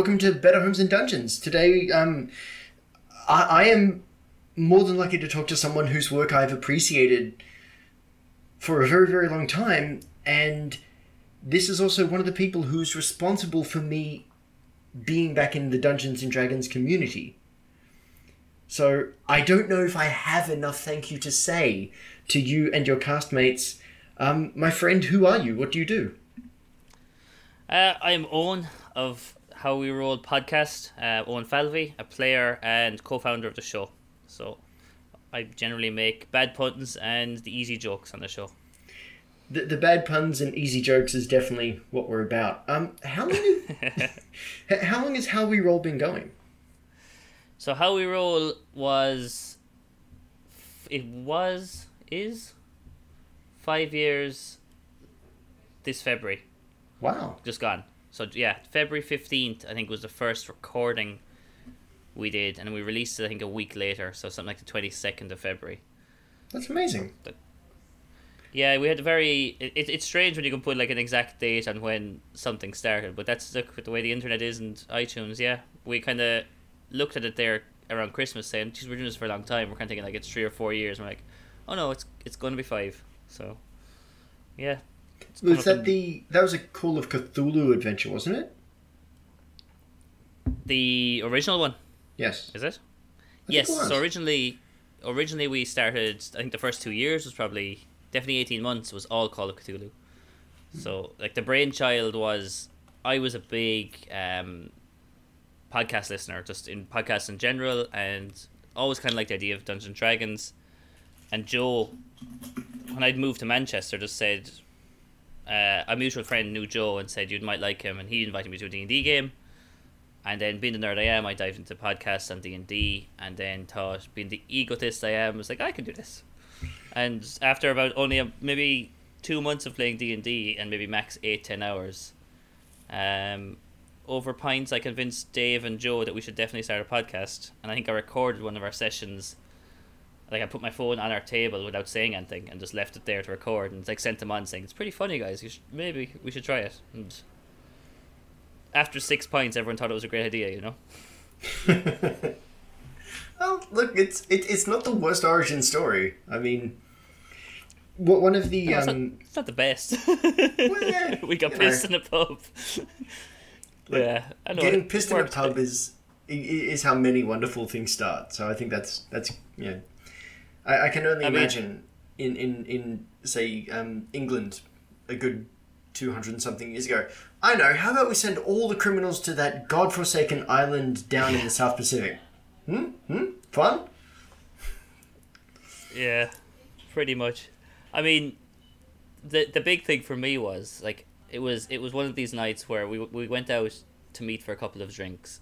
welcome to Better Homes and Dungeons. Today, um, I, I am more than lucky to talk to someone whose work I've appreciated for a very, very long time, and this is also one of the people who's responsible for me being back in the Dungeons and Dragons community. So I don't know if I have enough thank you to say to you and your castmates. Um, my friend, who are you? What do you do? Uh, I am Owen of How We Roll podcast. Uh, Owen Falvey, a player and co-founder of the show. So I generally make bad puns and the easy jokes on the show. The, the bad puns and easy jokes is definitely what we're about. Um, how long? Is, how long has How We Roll been going? So How We Roll was, it was is, five years. This February. Wow. Just gone. So yeah, February fifteenth, I think was the first recording we did, and we released it I think a week later, so something like the twenty second of February. That's amazing. Yeah, we had a very. It, it's strange when you can put like an exact date on when something started, but that's the, the way the internet is and iTunes. Yeah, we kind of looked at it there around Christmas, saying, "Geez, we're doing this for a long time." We're kind of thinking like it's three or four years. And we're like, "Oh no, it's it's going to be five. So, yeah. Was that the that was a Call of Cthulhu adventure, wasn't it? The original one. Yes. Is it? I yes. it. So originally, originally we started. I think the first two years was probably definitely eighteen months was all Call of Cthulhu. So like the brainchild was, I was a big um, podcast listener, just in podcasts in general, and always kind of liked the idea of Dungeons and Dragons. And Joe, when I'd moved to Manchester, just said, uh, a mutual friend knew Joe and said you might like him, and he invited me to a D and D game. And then being the nerd I am, I dived into podcasts and D and D, and then thought, being the egotist I am, was like, I can do this. And after about only a, maybe two months of playing D and D, and maybe max eight ten hours, um, over pints, I convinced Dave and Joe that we should definitely start a podcast. And I think I recorded one of our sessions. Like I put my phone on our table without saying anything, and just left it there to record, and like sent them on saying it's pretty funny, guys. You should, maybe we should try it. And after six pints, everyone thought it was a great idea. You know. Well, look, it's it, it's not the worst origin story. I mean, what one of the No, it's, not, um, it's not the best. yeah, we got pissed know. in a pub. yeah, I know. getting pissed in a pub is is how many wonderful things start. So I think that's that's yeah. I, I can only I mean- imagine in in in say um, England a good two hundred and something years ago. I know. How about we send all the criminals to that godforsaken island down in the South Pacific? Hmm. Hmm. Fun. Yeah, pretty much. I mean, the the big thing for me was like it was it was one of these nights where we we went out to meet for a couple of drinks.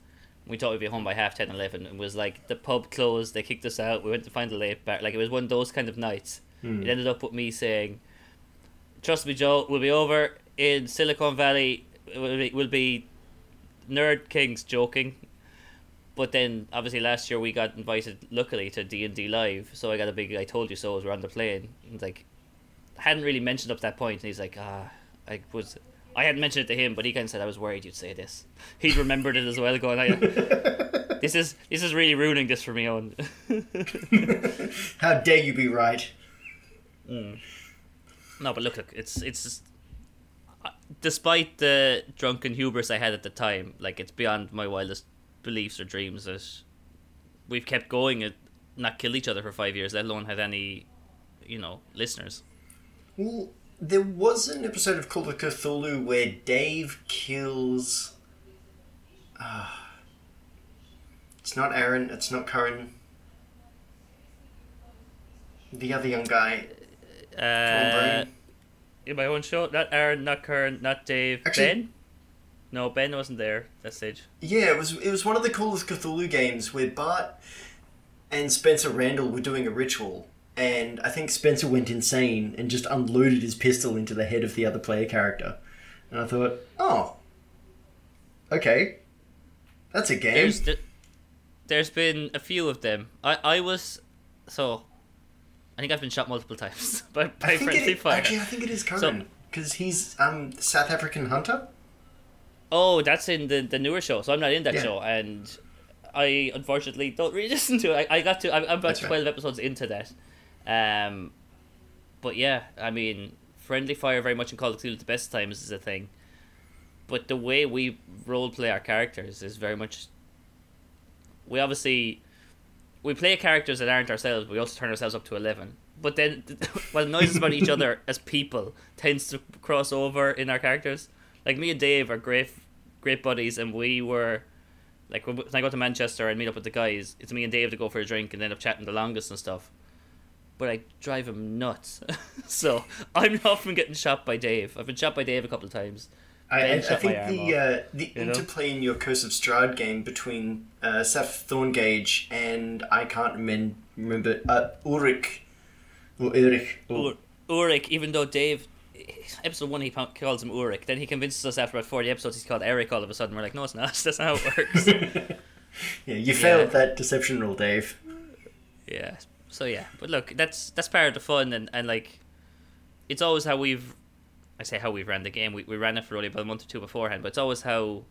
We thought we'd be home by half 10, 11. It was like the pub closed, they kicked us out. We went to find a late bar. Like it was one of those kind of nights. It ended up with me saying, "Trust me, Joe, we'll be over in Silicon Valley. we'll be, will be nerd kings joking." But then, obviously, last year we got invited, luckily, to D and D live. So I got a big "I told you so" as we're on the plane. And like, I hadn't really mentioned up to that point, and he's like, "Ah, I was." I hadn't mentioned it to him, but he kind of said I was worried you'd say this. He'd remembered it as well, going, I, "This is this is really ruining this for me, Owen." How dare you be right? No, but look, look, it's it's just, uh, despite the drunken hubris I had at the time, like it's beyond my wildest beliefs or dreams that we've kept going and not killed each other for five years, let alone had any, you know, listeners. Well, there was an episode of Call of Cthulhu where Dave kills. Ah. it's not Aaron. It's not Curran. The other young guy. Tom Uh, in my own show, not Aaron, not Kern, not Dave, Actually- Ben. No, Ben wasn't there at that stage. Yeah, it was. It was one of the coolest Cthulhu games where Bart and Spencer Randall were doing a ritual, and I think Spencer went insane and just unloaded his pistol into the head of the other player character. And I thought, oh, okay, that's a game. There's the, there's been a few of them. I I was so. I think I've been shot multiple times by, by friendly it, fire. actually, I think it is Curran because he's um South African hunter. Oh, that's in the the newer show. So I'm not in that Yeah. show, and I unfortunately don't really listen to it. I, I got to. I'm I'm about That's right. twelve episodes into that. Um, but yeah, I mean, friendly fire very much in Call of Duty at the best times is a thing. But the way we role play our characters is very much. We obviously, we play characters that aren't ourselves. But we also turn ourselves up to eleven. But then, well, noises about each other as people tends to cross over in our characters. Like me and Dave are great, great buddies, and we were, like, when I go to Manchester and meet up with the guys, it's me and Dave to go for a drink and end up chatting the longest and stuff. But I drive him nuts, so I'm often getting shot by Dave. I've been shot by Dave a couple of times. I, I, I think the uh, the you know? interplay in your Curse of Strahd game between uh, Seth Thorngage and I can't remem- remember uh, Ulrich or. Or, Ur- Ulrich, even though Dave, episode one he calls him Ulrich, then he convinces us after about forty episodes he's called Eric. All of a sudden, we're like, no, it's not. That's not how it works. yeah, you failed that deception roll, Dave. Yeah. So yeah, but look, that's that's part of the fun, and, and like, it's always how we've, I say how we've ran the game. We we ran it for only about a month or two beforehand, but it's always how,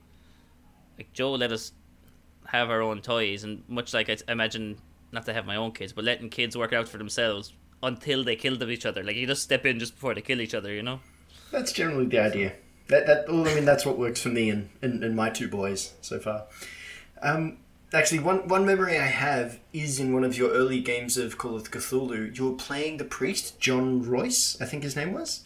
like Joe let us have our own toys, and much like I imagine not to have my own kids, but letting kids work out for themselves until they kill them each other. Like you just step in just before they kill each other, you know. That's generally the idea. That that well, I mean that's what works for me and, and, and my two boys so far. Um, actually, one one memory I have is in one of your early games of Call of Cthulhu. You were playing the priest John Royce, I think his name was,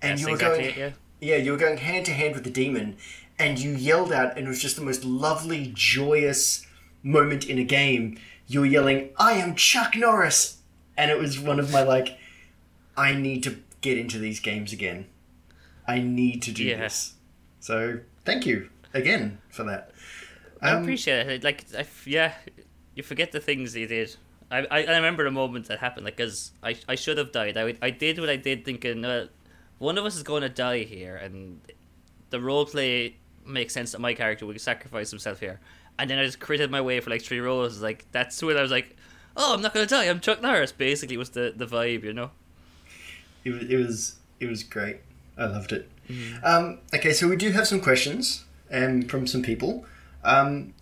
and That's you were exactly going it, yeah. yeah you were going hand to hand with the demon, and you yelled out, and it was just the most lovely, joyous moment in a game. You were yelling, "I am Chuck Norris," and it was one of my like, I need to get into these games again. I need to do Yeah. this. So thank you again for that. I Um, appreciate it. Like, I yeah, you forget the things you did. I, I, I remember the moment that happened. Like, cause I, I should have died. I, I did what I did, thinking, uh, one of us is going to die here, and the role play makes sense that my character would sacrifice himself here. And then I just critted my way for like three rolls. Like that's when I was like, oh, I'm not gonna die. I'm Chuck Norris. Basically, was the the vibe, you know. It was, it was it was great. I loved it. Um, okay, so we do have some questions um, from some people. Um,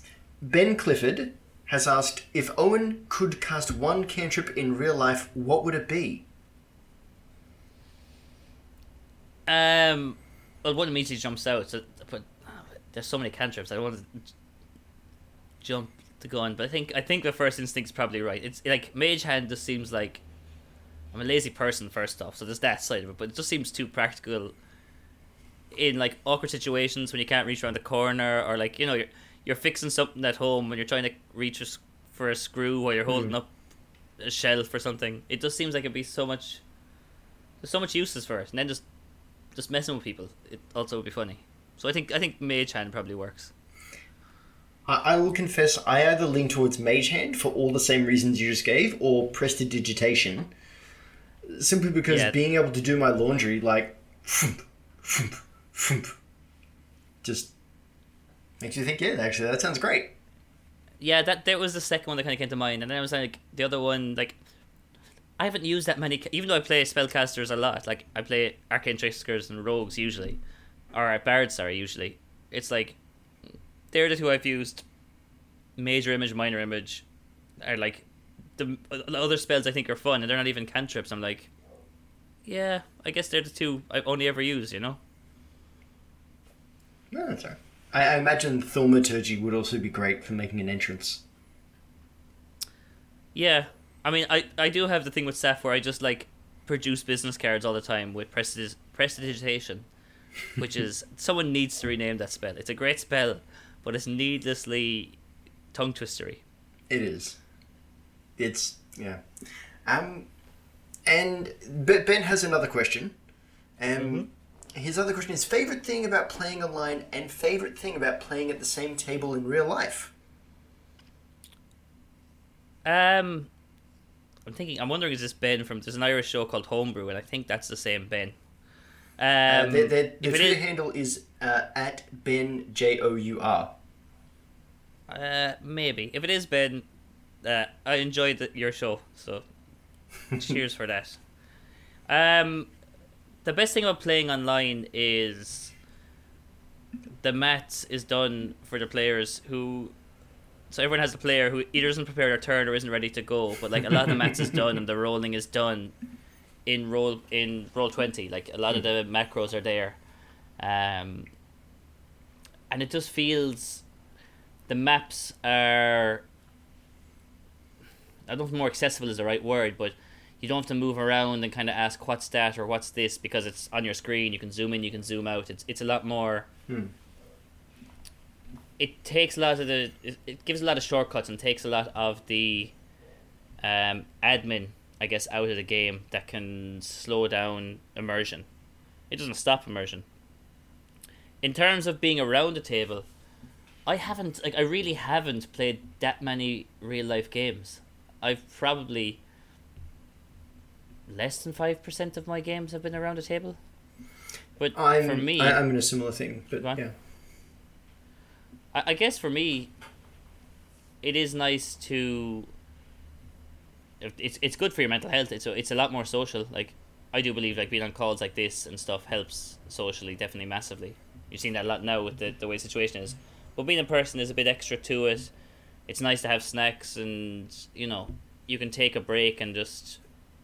ben Clifford has asked if Owen could cast one cantrip in real life, what would it be? Um, well, one immediately jumps out, so, but there's so many cantrips. I don't want to jump the gun, but I think I think the first instinct's probably right. It's like Mage Hand just seems like I'm a lazy person first off, so there's that side of it. But it just seems too practical in like awkward situations when you can't reach around the corner, or like you know you're you're fixing something at home when you're trying to reach a s for a screw while you're holding hmm. up a shelf or something. It just seems like it'd be so much. There's so much uses for it, and then just just messing with people. It also would be funny. So I think I think Mage Hand probably works. I, I will confess, I either lean towards Mage Hand for all the same reasons you just gave, or Prestidigitation, simply because Yeah. being able to do my laundry, like, just makes you think, yeah, actually, that sounds great. Yeah, that that was the second one that kind of came to mind, and then I was like the other one like. I haven't used that many, even though I play spellcasters a lot. Like I play arcane tricksters and rogues usually, or bards. Sorry, usually. It's like they're the two I've used. Major image, minor image, are like the the other spells I think are fun, and they're not even cantrips. I'm like, yeah, I guess they're the two I've only ever used. You know. No, that's all right. I, I imagine Thaumaturgy would also be great for making an entrance. Yeah, I mean, I I do have the thing with Seth where I just like produce business cards all the time with prestidigitation, which is someone needs to rename that spell. It's a great spell, but it's needlessly tongue twistery. It is. It's yeah. Um, and Ben Ben has another question. Um, his other question is favorite thing about playing online and favorite thing about playing at the same table in real life. Um, I'm thinking. I'm wondering is this Ben from? There's an Irish show called Homebrew, and I think that's the same Ben. Um, Uh, their if it Twitter is- handle is uh, at Ben J O U R. Uh, maybe. If it is Ben, uh, I enjoyed the, your show, so cheers for that. Um, the best thing about playing online is the maths is done for the players who. So everyone has a player who either isn't prepared their turn or isn't ready to go. But like a lot of the maths is done and the rolling is done in roll in roll twenty. Like a lot of the macros are there, um, and it just feels the maps are. I don't know if more accessible is the right word, but you don't have to move around and kind of ask what's that or what's this because it's on your screen. You can zoom in, you can zoom out. It's it's a lot more. Hmm. It takes a lot of the. It, it gives a lot of shortcuts and takes a lot of the um, admin, I guess, out of the game that can slow down immersion. It doesn't stop immersion. In terms of being around the table, I haven't like I really haven't played that many real life games. I've probably less than five percent of my games have been around a table. But I'm, for me, I, I'm in a similar thing, but yeah. I, I guess for me, it is nice to. It's it's good for your mental health. It's a, it's a lot more social. Like I do believe like being on calls like this and stuff helps socially definitely massively. You've seen that a lot now with the the way the situation is. But being in person is a bit extra to it. It's nice to have snacks and you know you can take a break and just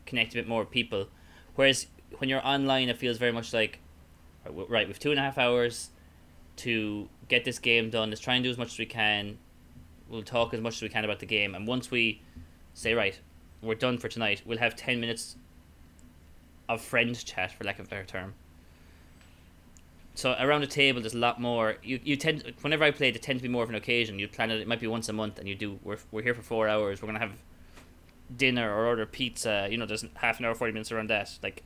connect a bit more with people. Whereas when you're online, it feels very much like uh, right. We've two and a half hours to get this game done. Let's try and do as much as we can. We'll talk as much as we can about the game, and once we say right, we're done for tonight, we'll have ten minutes of friend chat, for lack of a better term. So around the table, there's a lot more. You you tend whenever I play, it tends to be more of an occasion. You plan it. It might be once a month, and you do. We're we're here for four hours. We're gonna have dinner or order pizza. You know, there's half an hour, forty minutes around that. Like,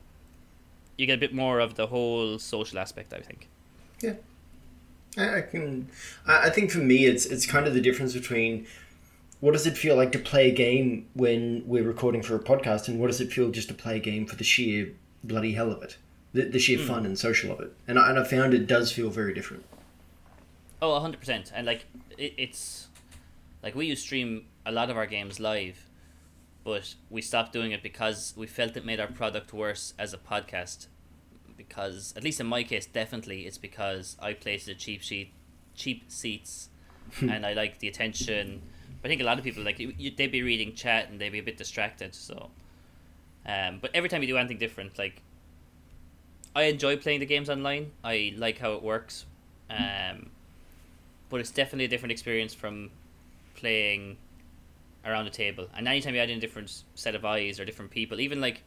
you get a bit more of the whole social aspect. I think. Yeah. I can. I, think for me, it's it's kind of the difference between what does it feel like to play a game when we're recording for a podcast, and what does it feel just to play a game for the sheer bloody hell of it, the, the sheer hmm. fun and social of it. And I, and I found it does feel very different. Oh, hundred percent, and like it, it's like we used to stream a lot of our games live, but we stopped doing it because we felt it made our product worse as a podcast. Because at least in my case, definitely it's because I played the cheap sheet, cheap seats, and I like the attention. But I think a lot of people like you, you- they'd be reading chat and they'd be a bit distracted. So, um, but every time you do anything different, like I enjoy playing the games online. I like how it works. Um, but it's definitely a different experience from playing around the table. And anytime you add in a different set of eyes or different people, even like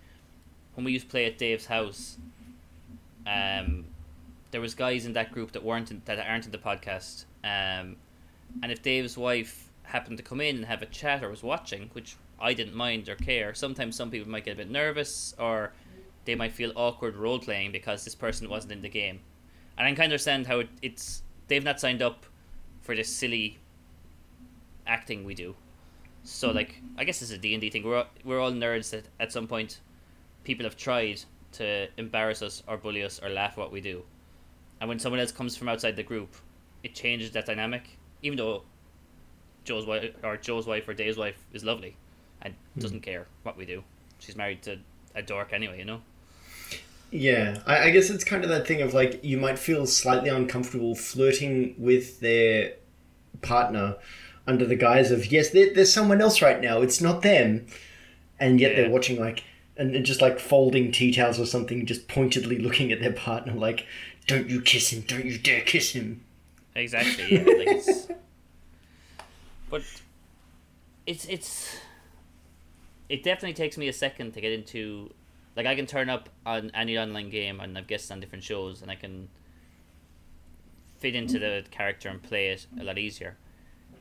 when we used to play at Dave's house, um, there was guys in that group that weren't in, that aren't in the podcast. Um, and if Dave's wife happened to come in and have a chat or was watching, which I didn't mind or care, sometimes some people might get a bit nervous or they might feel awkward role playing because this person wasn't in the game. And I can kind of understand how it, it's they've not signed up for this silly acting we do. So like I guess it's a D and D thing. We're all, we're all nerds that at some point people have tried to embarrass us or bully us or laugh at what we do. And when someone else comes from outside the group, it changes that dynamic. Even though Joe's wife or Joe's wife or Dave's wife is lovely and hmm. doesn't care what we do. She's married to a dork anyway, you know. Yeah, I, I guess it's kind of that thing of like you might feel slightly uncomfortable flirting with their partner under the guise of yes, there, there's someone else right now. It's not them, and yet Yeah. they're watching like and and just like folding tea towels or something, just pointedly looking at their partner like, "Don't you kiss him! Don't you dare kiss him!" Exactly. Yeah. like it's, but it's it's it definitely takes me a second to get into like I can turn up on any online game and I've guests on different shows and I can fit into the character and play it a lot easier.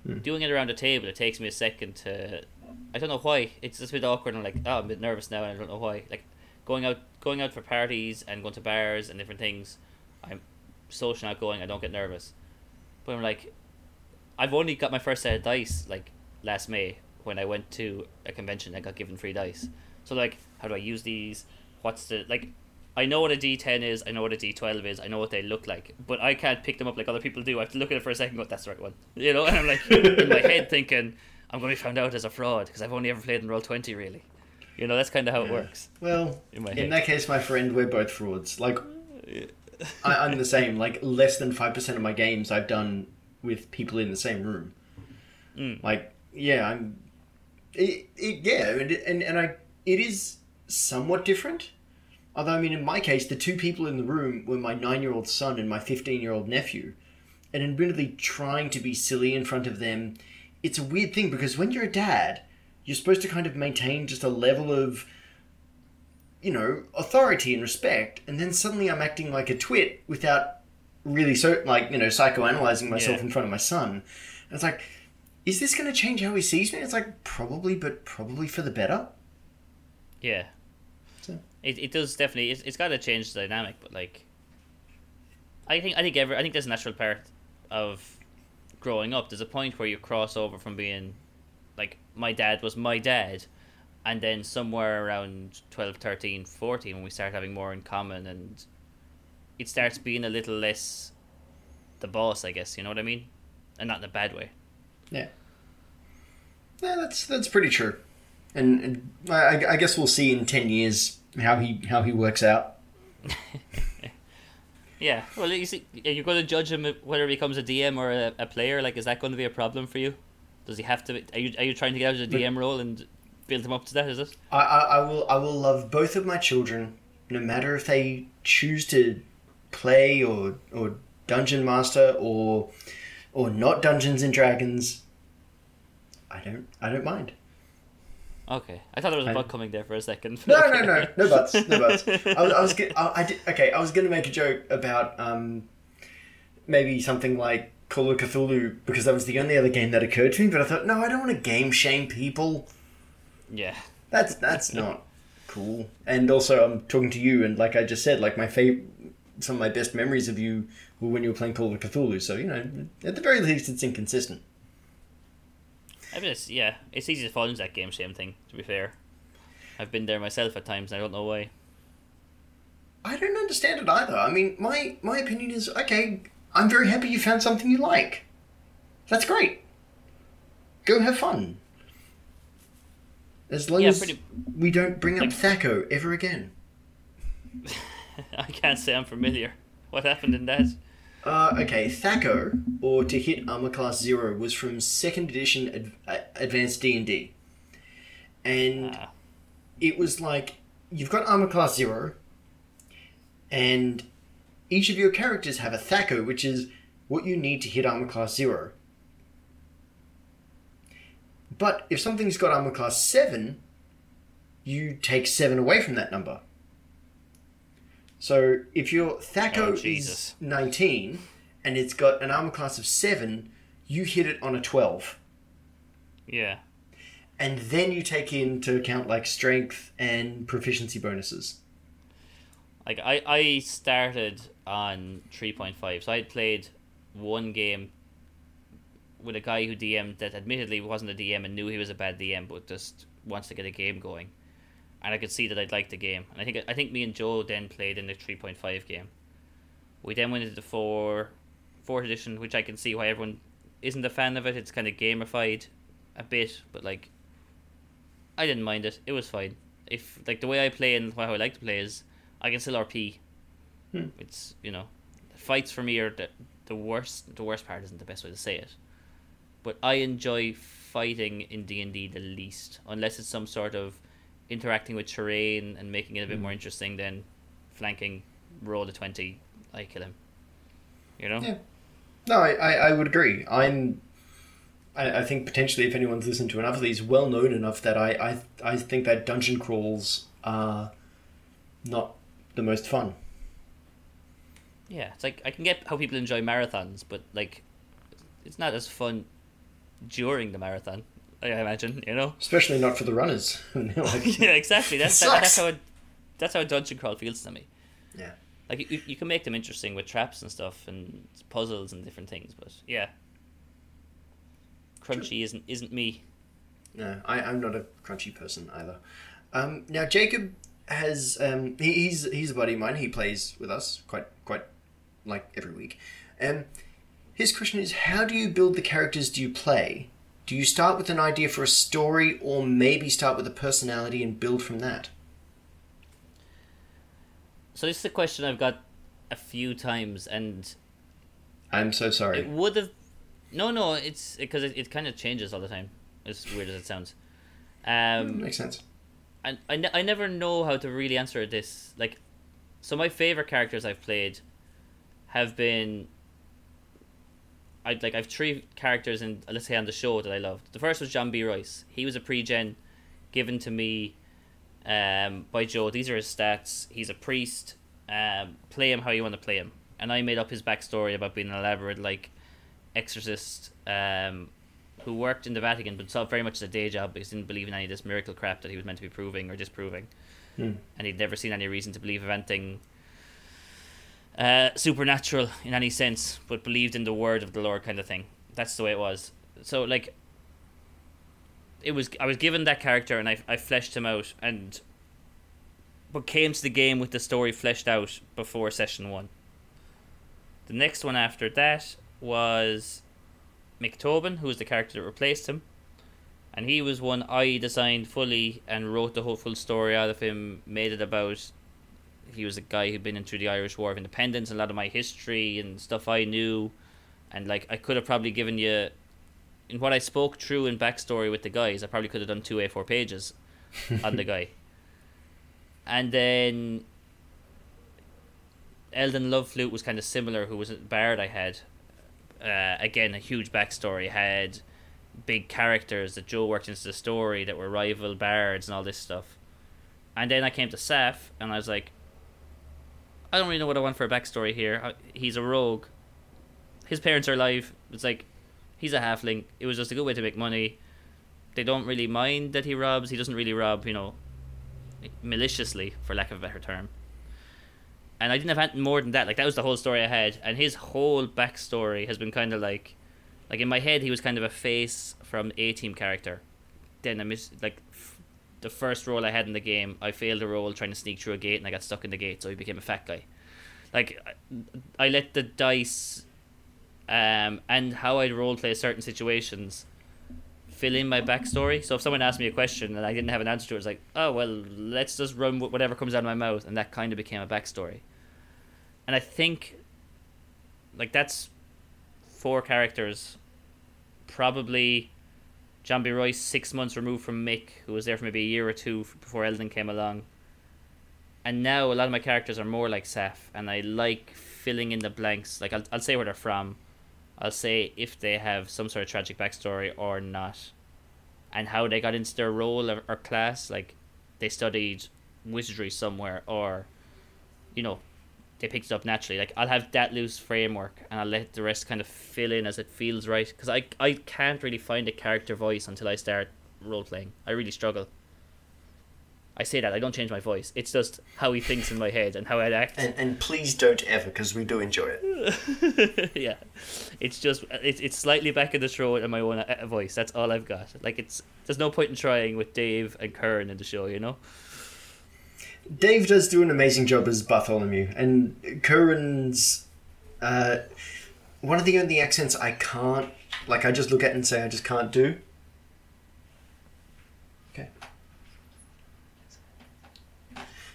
Hmm. Doing it around the table, it takes me a second to. I don't know why. It's just a bit awkward. I'm like, oh, I'm a bit nervous now, and I don't know why. Like going out, going out for parties and going to bars and different things. I'm social outgoing. I don't get nervous. But I'm like, I've only got my first set of dice like last May when I went to a convention. I got given free dice. So like, how do I use these? What's the like? I know what a D ten is. I know what a D twelve is. I know what they look like, but I can't pick them up like other people do. I have to look at it for a second. and Go, that's the right one. You know, and I'm like in my head thinking, I'm going to be found out as a fraud because I've only ever played in roll twenty. Really, you know, that's kind of how it works Well, in in that case, my friend, we're both frauds. Like I, I'm the same. Like less than five percent of my games I've done with people in the same room. Mm. Like yeah, I'm. It, it yeah, and and and I it is somewhat different. Although I mean, in my case, the two people in the room were my nine-year-old son and my fifteen-year-old nephew, and admittedly, trying to be silly in front of them, it's a weird thing because when you're a dad, you're supposed to kind of maintain just a level of you know, authority and respect, and then suddenly I'm acting like a twit without really so like, you know, psychoanalyzing myself Yeah. in front of my son. And it's like, is this gonna change how he sees me? It's like probably, but probably for the better. Yeah. It, it does definitely. It's, it's got to change the dynamic, but like, I think I think every I think there's a natural part of growing up. There's a point where you cross over from being like my dad was my dad, and then somewhere around 12, 13, 14, when we start having more in common, and it starts being a little less the boss, I guess. You know what I mean? And not in a bad way. Yeah. Yeah, that's that's pretty true. And, and I, I guess we'll see in ten years how he how he works out. Yeah. Well, you see, are you going to judge him whether he becomes a DM or a, a player? Like, is that going to be a problem for you? Does he have to? Are you are you trying to get out of the DM role and build him up to that? Is it? I, I, I will I will love both of my children, no matter if they choose to play or or dungeon master or or not Dungeons and Dragons. I don't I don't mind. Okay. I thought there was a I- bug coming there for a second. No no no no buts no buts. I was I was go- I, I did, okay I was going to make a joke about um maybe something like Call of Cthulhu because that was the only other game that occurred to me, but I thought no I don't want to game shame people. Yeah. That's that's not cool. And also, I'm talking to you, and like I just said, like my favorite, some of my best memories of you were when you were playing Call of Cthulhu. So you know, at the very least, it's inconsistent. I mean, it's, yeah, it's easy to fall into that game shame thing. To be fair, I've been there myself at times, and I don't know why. I don't understand it either. I mean, my my opinion is okay. I'm very happy you found something you like. That's great. Go have fun. As long Yeah, as pretty- we don't bring up Like- Thaco ever again. I can't say I'm familiar. What happened in that? Uh, okay, Thaco, or to hit armor class zero, was from second edition ad- advanced D and D, and Ah, it was like you've got armor class zero, and each of your characters have a Thaco, which is what you need to hit armor class zero. But if something's got armor class seven, you take seven away from that number. So if your Oh, Thaco is 19 and it's got an armor class of 7, you hit it on a 12. yeah. And then you take into account like strength and proficiency bonuses. Like I, I started on three point five, so I had played one game with a guy who DM'd that admittedly wasn't a DM and knew he was a bad DM, but just wants to get a game going. And I could see that I'd like the game. And I think I think me and Joe then played in the three point five game. We then went into the four fourth edition, which I can see why everyone isn't a fan of it. It's kind of gamified a bit, but like I didn't mind it. It was fine. If like the way I play and how I like to play is I can still RP. Hmm. It's you know, fights for me are the the worst. The worst part isn't the best way to say it, but I enjoy fighting in D and D the least, unless it's some sort of interacting with terrain and making it a bit hmm. more interesting than flanking. Roll the twenty, I kill him. You know. Yeah. No, I, I, I would agree. I'm. I, I think potentially, if anyone's listened to enough of these, well known enough that I, I, I think that dungeon crawls are not the most fun. Yeah, it's like I can get how people enjoy marathons, but like, it's not as fun during the marathon. I imagine, you know. Especially not for the runners. Like- yeah, exactly. That's that, that's how it, that's how a dungeon crawl feels to me. Yeah. Like you, you can make them interesting with traps and stuff and puzzles and different things, but yeah, crunchy isn't isn't me. No, I, I'm not a crunchy person either. Um, now Jacob has um, he, he's he's a buddy of mine. He plays with us quite quite like every week. Um, his question is, how do you build the characters? Do you play? Do you start with an idea for a story, or maybe start with a personality and build from that? So this is a question I've got a few times, and I'm so sorry. it would have. No, no, it's because it, it kind of changes all the time. As weird as it sounds. Um, Makes sense. and I, ne- I never know how to really answer this. Like, so my favorite characters I've played have been. I like I've three characters in let's say on the show that I loved. The first was John B. Royce. He was a pre-gen given to me um, by Joe. These are his stats. He's a priest. Um, play him how you want to play him. And I made up his backstory about being an elaborate like exorcist um, who worked in the Vatican but saw very much as a day job because he didn't believe in any of this miracle crap that he was meant to be proving or disproving. Hmm. And he'd never seen any reason to believe of anything uh, supernatural in any sense, but believed in the word of the Lord kind of thing. That's the way it was. So like it was I was given that character and I I fleshed him out and but came to the game with the story fleshed out before session one. The next one after that was Mick Tobin, who was the character that replaced him. And he was one I designed fully and wrote the whole full story out of him, made it about he was a guy who'd been in through the Irish War of Independence, a lot of my history and stuff I knew and like I could have probably given you in what I spoke through in backstory with the guys, I probably could have done two A four pages on the guy. And then Eldon Love Flute was kind of similar, who was a bard I had. Uh, again, a huge backstory. Had big characters that Joe worked into the story that were rival bards and all this stuff. And then I came to Saf, and I was like, I don't really know what I want for a backstory here. Uh, he's a rogue. His parents are alive. It's like, he's a halfling. It was just a good way to make money. They don't really mind that he robs. He doesn't really rob, you know, maliciously, for lack of a better term. And I didn't have more than that. Like that was the whole story I had, and his whole backstory has been kind of like, like in my head he was kind of a face from A Team character. Then I miss like the first role I had in the game. I failed a role trying to sneak through a gate, and I got stuck in the gate, so I became a fat guy. Like I, let the dice, um, and how I'd role play certain situations fill in my backstory. So if someone asked me a question and I didn't have an answer to it, it's like, oh well, let's just run whatever comes out of my mouth, and that kind of became a backstory. And I think, like that's four characters, probably John B. Royce six months removed from Mick, who was there for maybe a year or two before Eldon came along. And now a lot of my characters are more like Seth, and I like filling in the blanks. Like I'll I'll say where they're from, I'll say if they have some sort of tragic backstory or not, and how they got into their role or, or class. Like they studied wizardry somewhere, or you know, they picked it up naturally. Like I'll have that loose framework, and I'll let the rest kind of fill in as it feels right. Because I I can't really find a character voice until I start role playing. I really struggle. I say that I don't change my voice. It's just how he thinks in my head and how I'd act. And, and please don't ever, because we do enjoy it. yeah, it's just it's it's slightly back in the throat and my own uh, voice. That's all I've got. Like it's there's no point in trying with Dave and Kern in the show. You know. Dave does do an amazing job as Bartholomew, and Curran's uh, one of the only accents I can't like. I just look at and say I just can't do. Okay.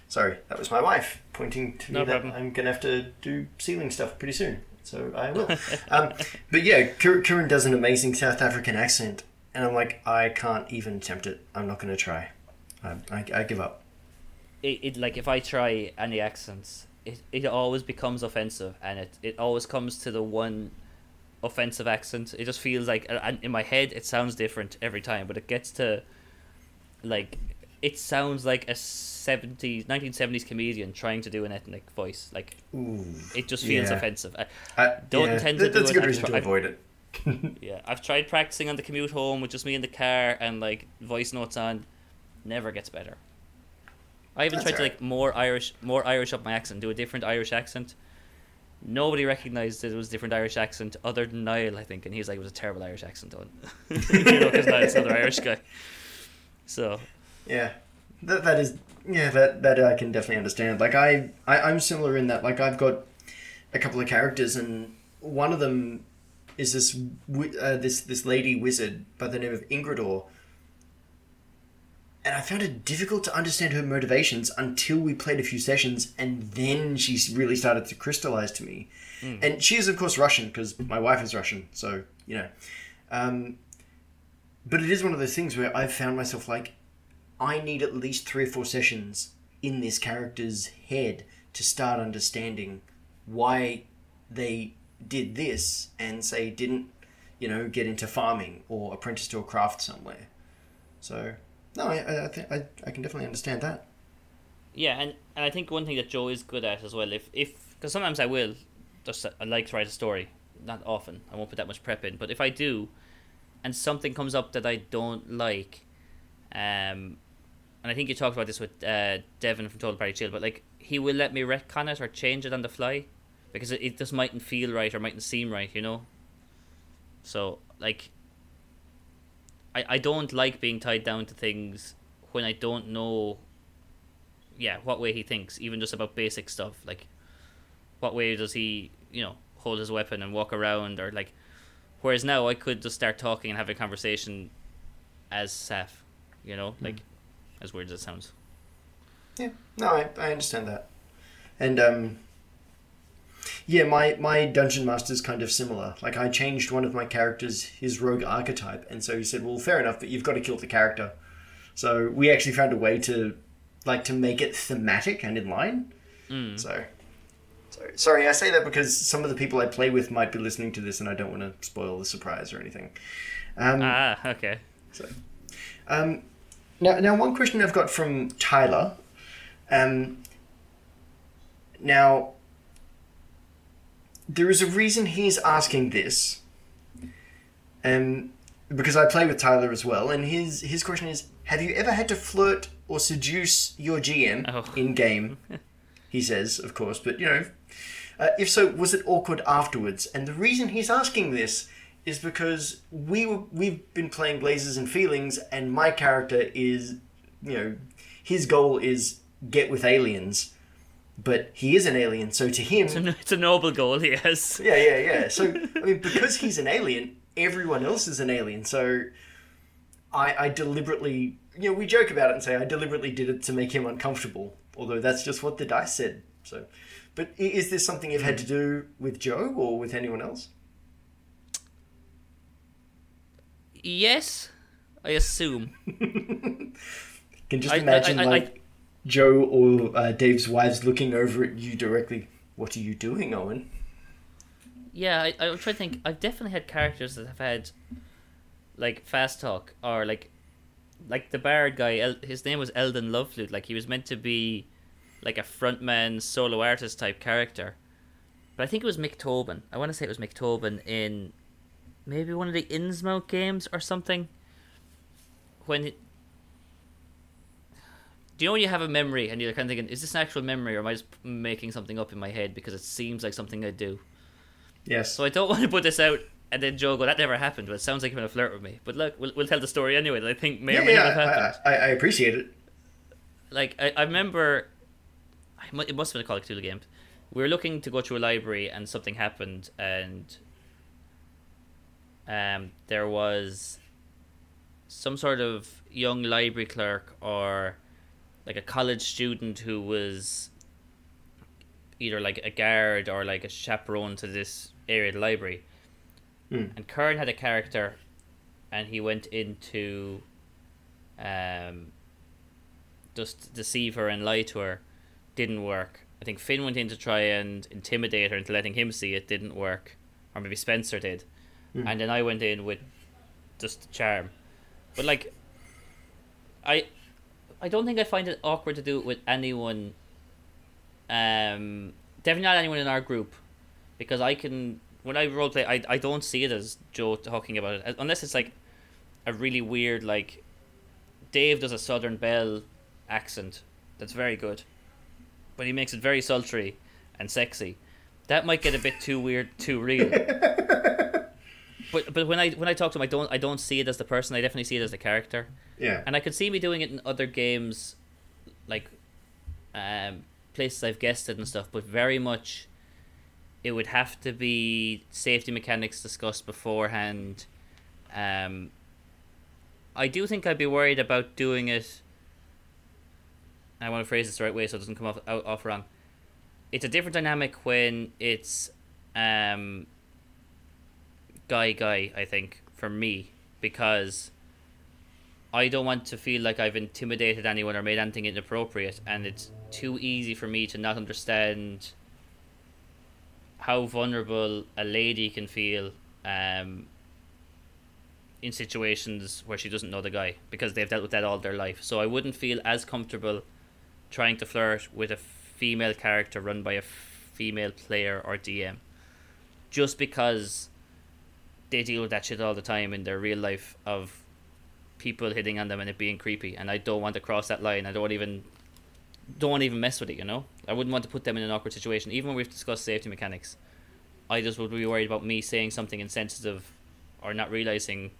Sorry, that was my wife pointing to No me problem. that I'm gonna have to do ceiling stuff pretty soon. So I will. um, but yeah, Curran does an amazing South African accent, and I'm like, I can't even attempt it. I'm not gonna try. I, I, I give up. It, it like if I try any accents, it, it always becomes offensive, and it, it always comes to the one offensive accent. It just feels like, and in my head, it sounds different every time, but it gets to like it sounds like a 70s 1970s comedian trying to do an ethnic voice like Ooh. it just feels Yeah. offensive I, I, Don't yeah, intend to that- That's do a it. good reason to I've- avoid it. yeah i've tried practicing on the commute home with just me in the car and like voice notes on never gets better i even That's tried to like more irish more irish up my accent do a different irish accent nobody recognized that it was a different irish accent other than niall i think and he's like it was a terrible irish accent on you know because niall's another irish guy so Yeah, that that is yeah that that I can definitely understand. Like I, I I'm similar in that like I've got a couple of characters and one of them is this uh, this this lady wizard by the name of Ingridor. And I found it difficult to understand her motivations until we played a few sessions, and then she really started to crystallize to me. And she is, of course, Russian because my wife is Russian, so you know. Um, but it is one of those things where I've found myself like, I need at least three or four sessions in this character's head to start understanding why they did this and say didn't, you know, get into farming or apprentice to a craft somewhere. So no, I I, think I, I can definitely understand that. Yeah, and, and I think one thing that Joe is good at as well, if if because sometimes I will, just I like to write a story. Not often. I won't put that much prep in, but if I do, and something comes up that I don't like, um, and I think you talked about this with uh, Devin from Total Party Chill, but like he will let me retcon it or change it on the fly, because it, it just mightn't feel right or mightn't seem right, you know. So like, I I don't like being tied down to things when I don't know yeah, what way he thinks, even just about basic stuff. Like, what way does he, you know, hold his weapon and walk around, or like, whereas now I could just start talking and have a conversation as Saf, you know, like, as weird as it sounds. Yeah, no, I, I understand that, and um, yeah, my my dungeon master is kind of similar. Like I changed one of my characters, his rogue archetype, and so he said, "Well, fair enough, but you've got to kill the character." So we actually found a way to, like, to make it thematic and in line. Mm. So, so sorry, I say that because some of the people I play with might be listening to this, and I don't want to spoil the surprise or anything. Um, Ah, okay. so, um, now, now one question I've got from Tyler. Um, now, there is a reason he's asking this. Um, because I play with Tyler as well, and his his question is: Have you ever had to flirt or seduce your GM Oh. in game? he says, of course, but you know, uh, if so, was it awkward afterwards? And the reason he's asking this is because we were, we've been playing Lasers and Feelings, and my character is, you know, his goal is get with aliens, but he is an alien, so to him, It's a, it's a noble goal, yes. yeah, yeah, yeah. So I mean, because he's an alien, everyone else is an alien. So I, I deliberately, you know, we joke about it and say I deliberately did it to make him uncomfortable. Although that's just what the dice said. So, but is this something you've had to do with Joe or with anyone else? Yes, I assume. Can just imagine I- I- like Joe or uh, Dave's wives looking over at you directly. What are you doing, Owen? Yeah, I, I'm trying to think. I've definitely had characters that have had, like, fast talk, or like, like the bard guy. El- his name was Eldon Loveflute. Like he was meant to be, like a frontman solo artist type character, but I think it was Mick Tobin. I want to say it was Mick Tobin in, maybe one of the Innsmouth games or something. When. Do you know when you have a memory and you're kind of thinking, is this an actual memory or am I just making something up in my head because it seems like something I do? Yes. So I don't want to put this out and then Joe go, that never happened, but it sounds like you're going to flirt with me. But look, we'll, we'll tell the story anyway that I think may or may yeah, not have happened. I, I, I appreciate it. Like, I, I remember, it must have been a Call of Cthulhu game. We were looking to go to a library and something happened and um, there was some sort of young library clerk or like a college student who was either like a guard or like a chaperone to this area of the library. Hmm. And Kern had a character and he went into um just deceive her and lie to her. Didn't work. I think Finn went in to try and intimidate her into letting him see it, didn't work. Or maybe Spencer did. Hmm. And then I went in with just charm. But like I I don't think I find it awkward to do it with anyone um definitely not anyone in our group. Because I can when I roleplay I I don't see it as Joe talking about it unless it's like a really weird like Dave does a Southern Belle accent that's very good. But he makes it very sultry and sexy. That might get a bit too weird, too real. but but when I when I talk to him, I don't I don't see it as the person. I definitely see it as the character. Yeah. And I could see me doing it in other games, like um, places I've guested and stuff. But very much, it would have to be safety mechanics discussed beforehand. Um, I do think I'd be worried about doing it I want to phrase this the right way so it doesn't come off out, off wrong. It's a different dynamic when it's um, guy guy. I think for me because I don't want to feel like I've intimidated anyone or made anything inappropriate, and it's too easy for me to not understand how vulnerable a lady can feel um, in situations where she doesn't know the guy because they've dealt with that all their life. So I wouldn't feel as comfortable trying to flirt with a female character run by a female player or DM just because they deal with that shit all the time in their real life of people hitting on them and it being creepy and I don't want to cross that line. I don't even don't even mess with it, you know? I wouldn't want to put them in an awkward situation. Even when we've discussed safety mechanics. I just would be worried about me saying something insensitive or not realizing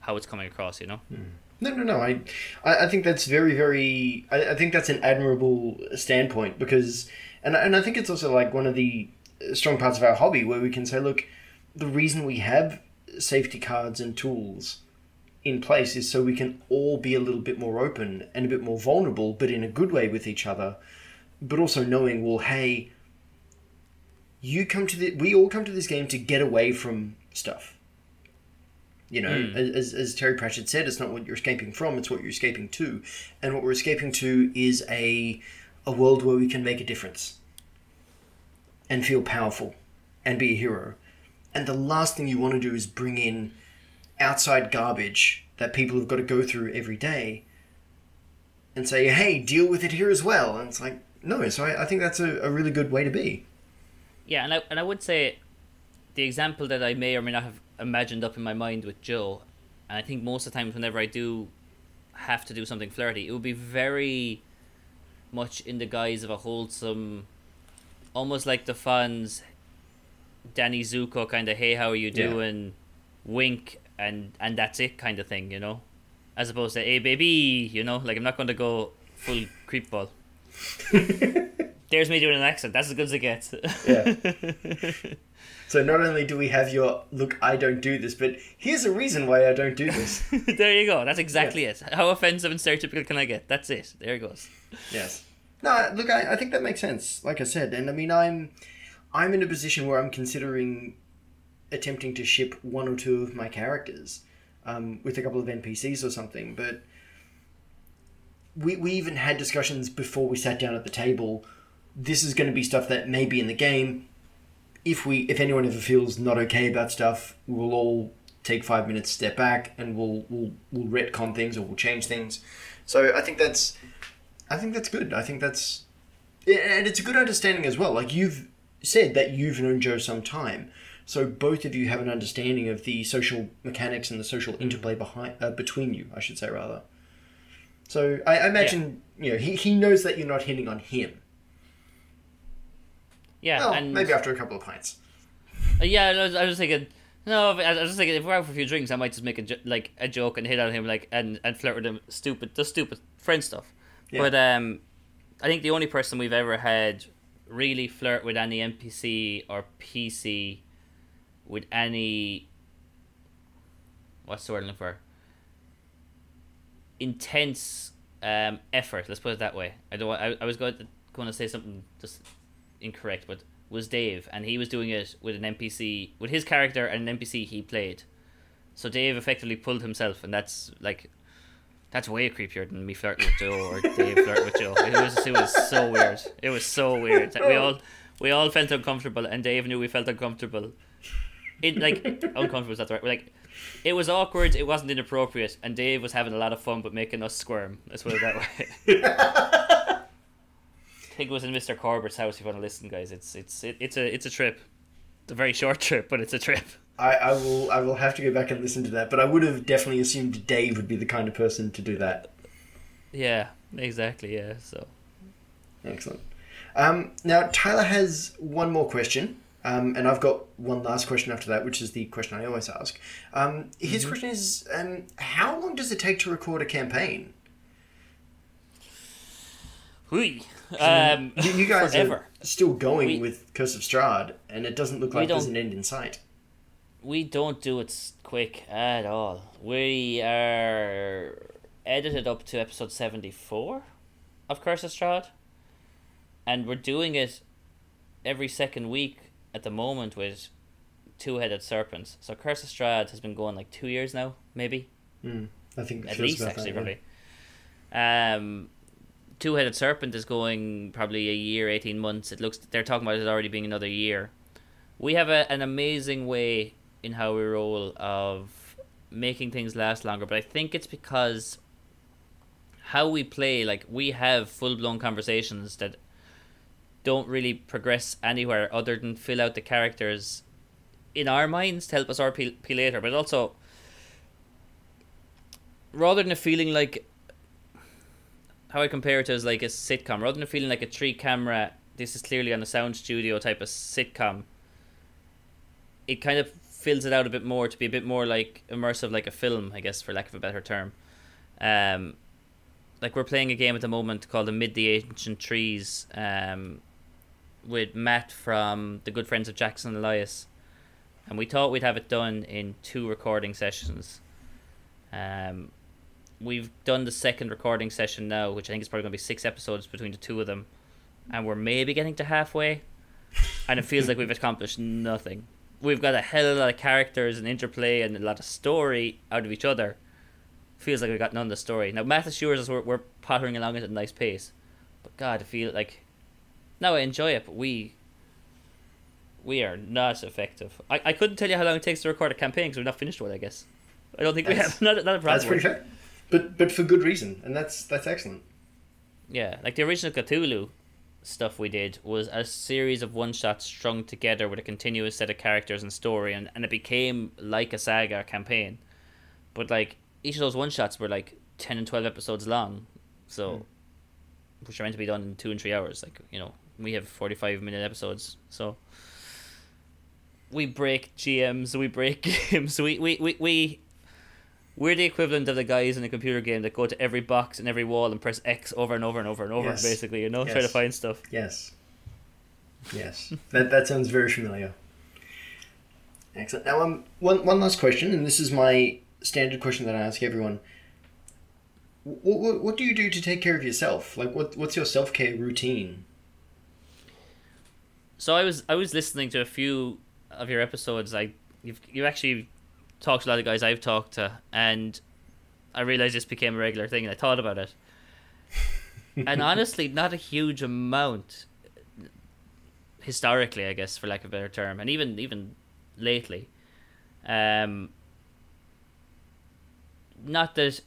how it's coming across, you know? Hmm. No, no, no. I, I think that's very, very. I, I think that's an admirable standpoint because, and and I think it's also like one of the strong parts of our hobby where we can say, look, the reason we have safety cards and tools in place is so we can all be a little bit more open and a bit more vulnerable, but in a good way with each other. But also knowing, well, hey, you come to the, we all come to this game to get away from stuff you know, mm. as, as Terry Pratchett said, it's not what you're escaping from, it's what you're escaping to. And what we're escaping to is a, a world where we can make a difference and feel powerful and be a hero. And the last thing you want to do is bring in outside garbage that people have got to go through every day and say, hey, deal with it here as well. And it's like, no, so I, I think that's a, a really good way to be. Yeah, and I, and I would say the example that I may or may not have imagined up in my mind with Joe, and I think most of the times whenever I do have to do something flirty, it would be very much in the guise of a wholesome, almost like the fun's Danny Zuko kind of "Hey, how are you doing?" Yeah. wink and and that's it kind of thing, you know, as opposed to "Hey, baby," you know, like I'm not going to go full creep ball. There's me doing an accent. That's as good as it gets. yeah. So not only do we have your look, I don't do this, but here's a reason why I don't do this. there you go. That's exactly yeah. it. How offensive and stereotypical can I get? That's it. There it goes. Yes. No, look, I, I think that makes sense. Like I said, and I mean, I'm, I'm in a position where I'm considering attempting to ship one or two of my characters, um, with a couple of NPCs or something. But we we even had discussions before we sat down at the table. This is going to be stuff that may be in the game if we if anyone ever feels not okay about stuff, we'll all take five minutes, step back, and we'll we'll we'll retcon things or we'll change things. So I think that's I think that's good. I think that's and it's a good understanding as well. Like you've said that you've known Joe some time, so both of you have an understanding of the social mechanics and the social interplay behind uh, between you. I should say rather. So I, I imagine yeah. you know he, he knows that you're not hitting on him. Yeah, well, and maybe after a couple of pints. Uh, yeah, I was, I was thinking. No, I was just thinking if we're out for a few drinks, I might just make a jo- like a joke and hit on him like and, and flirt with him, stupid, the stupid friend stuff. Yeah. But um, I think the only person we've ever had really flirt with any NPC or PC with any what's the word I'm looking for? Intense um, effort. Let's put it that way. I don't. I, I was going to, going to say something just incorrect, but was Dave, and he was doing it with an NPC, with his character and an NPC he played. So Dave effectively pulled himself, and that's like, that's way creepier than me flirting with Joe or Dave flirting with Joe. It was, it was so weird. It was so weird. We all, we all felt uncomfortable, and Dave knew we felt uncomfortable. It like uncomfortable is that the right? Like, it was awkward. It wasn't inappropriate, and Dave was having a lot of fun, but making us squirm. Let's put it that way. think it was in Mr. Corbitt's house. If you want to listen, guys, it's it's it, it's a it's a trip. It's a very short trip, but it's a trip. I, I will I will have to go back and listen to that, but I would have definitely assumed Dave would be the kind of person to do that. Yeah, exactly. Yeah, so excellent. Um, now Tyler has one more question, um, and I've got one last question after that, which is the question I always ask. Um, his mm-hmm. question is, um, how long does it take to record a campaign? Hui. Um, you, you, guys forever. are still going we, with Curse of Strahd, and it doesn't look like there's an end in sight. We don't do it quick at all. We are edited up to episode 74. of Curse of Strahd, and we're doing it every second week at the moment with two-headed serpents. So Curse of Strahd has been going like two years now, maybe Mm, I think at least actually that, probably. Um, two-headed serpent is going probably a year, eighteen months. It looks they're talking about it already being another year. We have a, an amazing way in how we roll of making things last longer, but I think it's because how we play, like we have full-blown conversations that don't really progress anywhere other than fill out the characters in our minds to help us RP later, but also rather than a feeling like how I compare it to is like a sitcom, rather than a feeling like a three camera, this is clearly on a sound studio type of sitcom. It kind of fills it out a bit more to be a bit more like immersive, like a film, I guess, for lack of a better term. Um, like we're playing a game at the moment called Amid the Ancient Trees, um, with Matt from the Good Friends of Jackson Elias, and we thought we'd have it done in two recording sessions. Um, we've done the second recording session now, which I think is probably going to be six episodes between the two of them, and we're maybe getting to halfway, and it feels like we've accomplished nothing. We've got a hell of a lot of characters and interplay and a lot of story out of each other. Feels like we've got none of the story. Now, Matt assures us we're, we're pottering along at a nice pace, but God, I feel like. Now I enjoy it, but we. We are not effective. I, I couldn't tell you how long it takes to record a campaign because we're not finished one, I guess. I don't think we have. Not, not a problem. That's pretty fair, but but for good reason, and that's that's excellent. Yeah, like the original Cthulhu stuff we did was a series of one shots strung together with a continuous set of characters and story, and, and it became like a saga campaign. But like each of those one shots were like ten and twelve episodes long, so hmm. which are meant to be done in two and three hours. Like you know, we have forty five minute episodes, so we break GMs, we break games, we we we. we we're the equivalent of the guys in a computer game that go to every box and every wall and press X over and over and over and over, Yes. basically, you know, try to find stuff. Yes. Yes. that that sounds very familiar. Excellent. Now, um, one one last question, and this is my standard question that I ask everyone. What, what, what do you do to take care of yourself? Like, what what's your self care routine? So I was I was listening to a few of your episodes. I you've you actually talked to a lot of guys I've talked to, and I realized this became a regular thing. And I thought about it, and honestly, not a huge amount. Historically, I guess, for lack of a better term, and even even lately, um, not that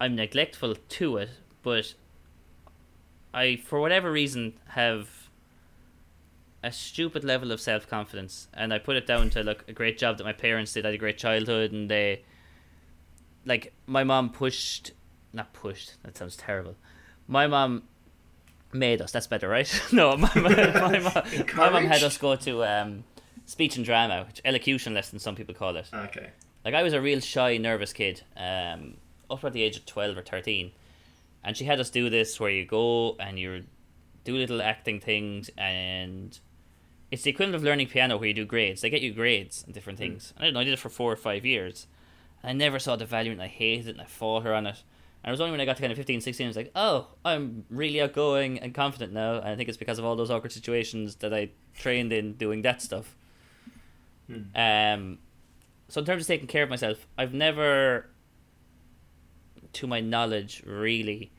I'm neglectful to it, but I, for whatever reason, have a stupid level of self confidence, and I put it down to like a great job that my parents did. I had a great childhood, and they, like, my mom pushed, not pushed. That sounds terrible. My mom made us. That's better, right? no, my, my, my, mom, my mom had us go to um, speech and drama, which elocution lessons, some people call it. Okay. Like I was a real shy, nervous kid, um, up at the age of twelve or thirteen, and she had us do this where you go and you do little acting things, and it's the equivalent of learning piano where you do grades. They get you grades and different things. I don't know. I did it for four or five years, and I never saw the value in it. And I hated it, and I fought her on it. And it was only when I got to kind of 15, 16, I was like, oh, I'm really outgoing and confident now. And I think it's because of all those awkward situations that I trained in doing that stuff. Um, so in terms of taking care of myself, I've never, to my knowledge, really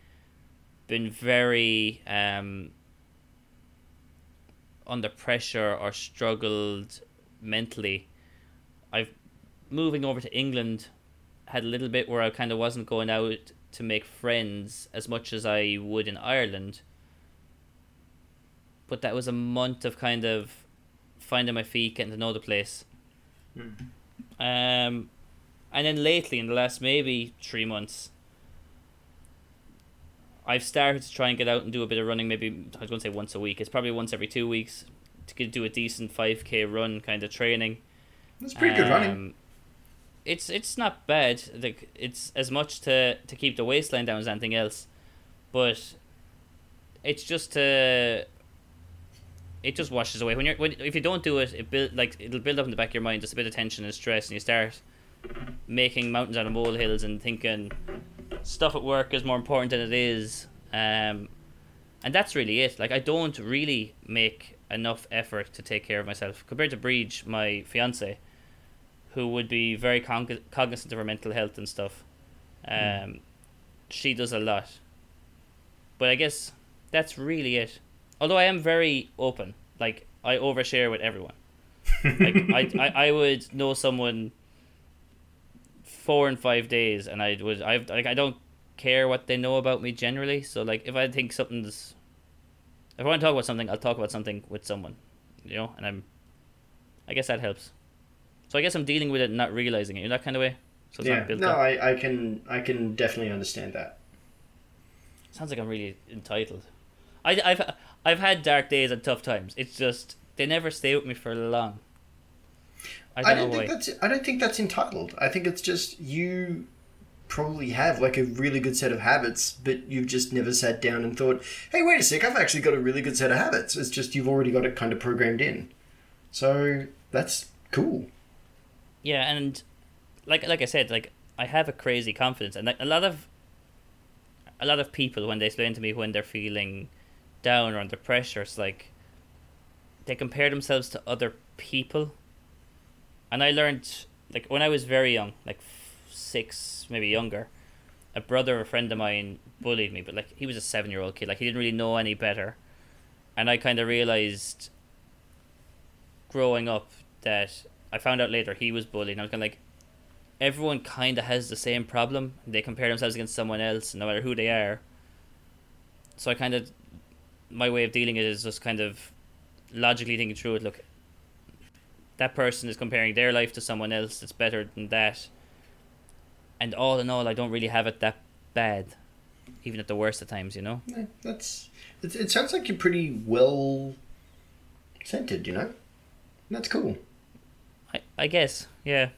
been very um, under pressure or struggled mentally. I've moving over to England had a little bit where I kind of wasn't going out to make friends as much as I would in Ireland. But that was a month of kind of finding my feet, getting to know the place. Um, and then lately, in the last maybe three months, I've started to try and get out and do a bit of running. Maybe I was going to say once a week. It's probably once every two weeks to get, do a decent five k run kind of training. That's pretty good running. Um, It's it's not bad. Like it's as much to to keep the waistline down as anything else, but it's just to. It just washes away when you're when if you don't do it, it build like it'll build up in the back of your mind just a bit of tension and stress, and you start making mountains out of molehills and thinking stuff at work is more important than it is. Um, and that's really it. Like I don't really make enough effort to take care of myself compared to Breach, my fiance, who would be very con- cognizant of her mental health and stuff. Um, mm. she does a lot, but I guess that's really it. Although I am very open, like I overshare with everyone. like I, I, I would know someone four and five days, and I would I like I don't care what they know about me generally. So like if I think something's if I want to talk about something, I'll talk about something with someone, you know, and I'm I guess that helps. So I guess I'm dealing with it and not realizing it in that kind of way. So yeah, no, I, I can I can definitely understand that. Sounds like I'm really entitled. I, I've I've had dark days and tough times. It's just they never stay with me for long. I don't, I don't think that's I don't think that's entitled. I think it's just you probably have like a really good set of habits, but you've just never sat down and thought, "Hey, wait a sec, I've actually got a really good set of habits." It's just you've already got it kind of programmed in. So that's cool. Yeah, and like like I said, like I have a crazy confidence, and like a lot of a lot of people when they explain to me when they're feeling down or under pressure, it's like they compare themselves to other people. And I learned like when I was very young, like six, maybe younger, a brother, a friend of mine, bullied me, but like he was a seven year old kid, like he didn't really know any better, and I kind of realized growing up that I found out later he was bullied, and I was kind of like, everyone kind of has the same problem. They compare themselves against someone else, no matter who they are. So I kind of, my way of dealing it is just kind of logically thinking through it. Look, that person is comparing their life to someone else that's better than that and all in all, I don't really have it that bad, even at the worst of times. You know. Yeah, that's. It, it sounds like you're pretty well centered. You know, that's cool. I I guess yeah.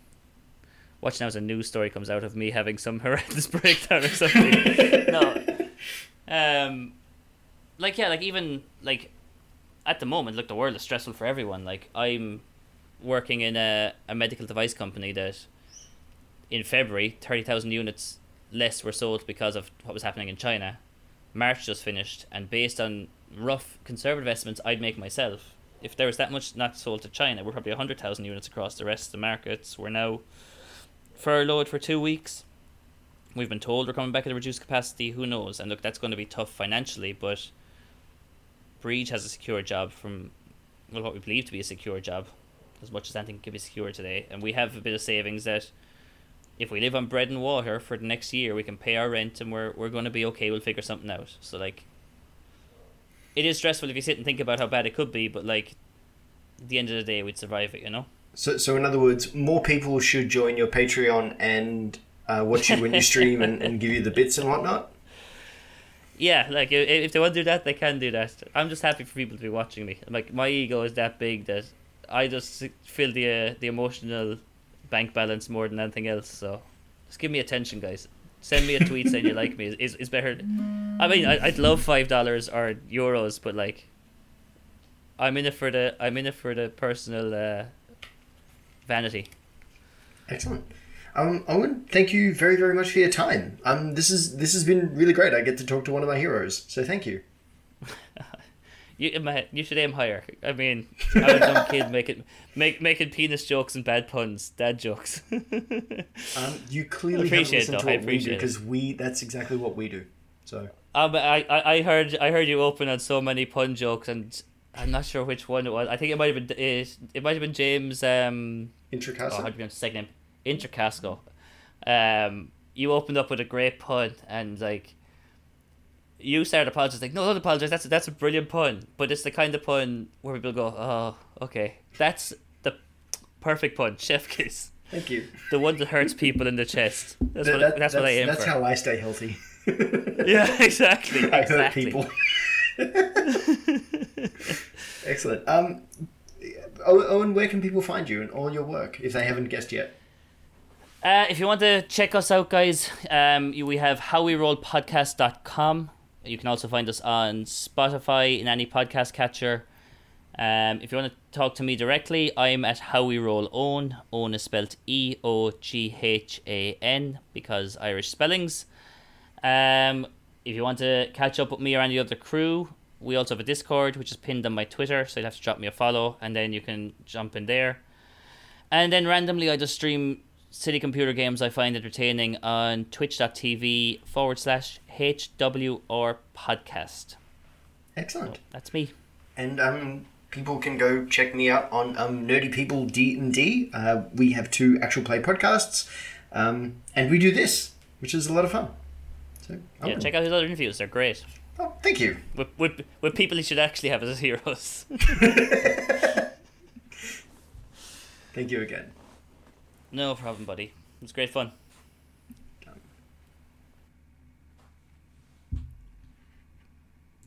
Watch now as a news story comes out of me having some horrendous breakdown or something. no. Um, like yeah, like even like at the moment, look, the world is stressful for everyone. Like I'm working in a, a medical device company that in February, 30,000 units less were sold because of what was happening in China. March just finished, and based on rough conservative estimates I'd make myself, if there was that much not sold to China, we're probably 100,000 units across the rest of the markets. We're now furloughed for two weeks. We've been told we're coming back at a reduced capacity. Who knows? And look, that's going to be tough financially, but Breach has a secure job from well, what we believe to be a secure job, as much as anything can be secured today. And we have a bit of savings that if we live on bread and water for the next year, we can pay our rent and we're we're going to be okay. We'll figure something out. So like, it is stressful if you sit and think about how bad it could be, but like, at the end of the day, we'd survive it. You know. So so in other words, more people should join your Patreon and uh, watch you when you stream and, and give you the bits and whatnot. Yeah, like if they want to do that, they can do that. I'm just happy for people to be watching me. Like my ego is that big that I just feel the uh, the emotional bank balance more than anything else. So just give me attention, guys. Send me a tweet saying you like me. Is is better. I mean, I, I'd love five dollars or euros, but like, I'm in it for the I'm in it for the personal uh, vanity. Excellent. Um, Eoghan, thank you very very much for your time. Um, this is this has been really great. I get to talk to one of my heroes, so thank you. You, you should aim higher. I mean, I'm a dumb kid making make making penis jokes and bad puns, dad jokes. um, you clearly appreciate haven't listened to what we do because we that's exactly what we do. So. Um, I, I I heard I heard you open on so many pun jokes and I'm not sure which one it was. I think it might have been it, it might have been James um Intracasco. Oh, how do you second name? Um, you opened up with a great pun and like you started apologizing. Like, no, don't apologize. That's that's a brilliant pun, but it's the kind of pun where people go, "Oh, okay, that's the perfect pun, chef kiss." Thank you. The one that hurts people in the chest. That's that, what that, that's, that's, what I aim that's for. how I stay healthy. yeah, exactly. I exactly. hurt people. Excellent. Um, Eoghan, where can people find you and all your work if they haven't guessed yet? Uh, if you want to check us out, guys, um, we have howwerollpodcast.com. You can also find us on Spotify in any podcast catcher. Um, if you want to talk to me directly, I'm at How We Roll Eoghan. Eoghan is spelled E O G H A N because Irish spellings. Um, if you want to catch up with me or any other crew, we also have a Discord, which is pinned on my Twitter, so you'll have to drop me a follow, and then you can jump in there. And then randomly, I just stream city computer games I find entertaining on twitch.tv forward slash HWR podcast. Excellent. So that's me. And um, people can go check me out on um, Nerdy People D and D. Uh, we have two actual play podcasts, um, and we do this, which is a lot of fun. So Yeah, check out his other interviews; they're great. Oh, thank you. With with with people he should actually have as heroes. Thank you again. No problem, buddy. It was great fun.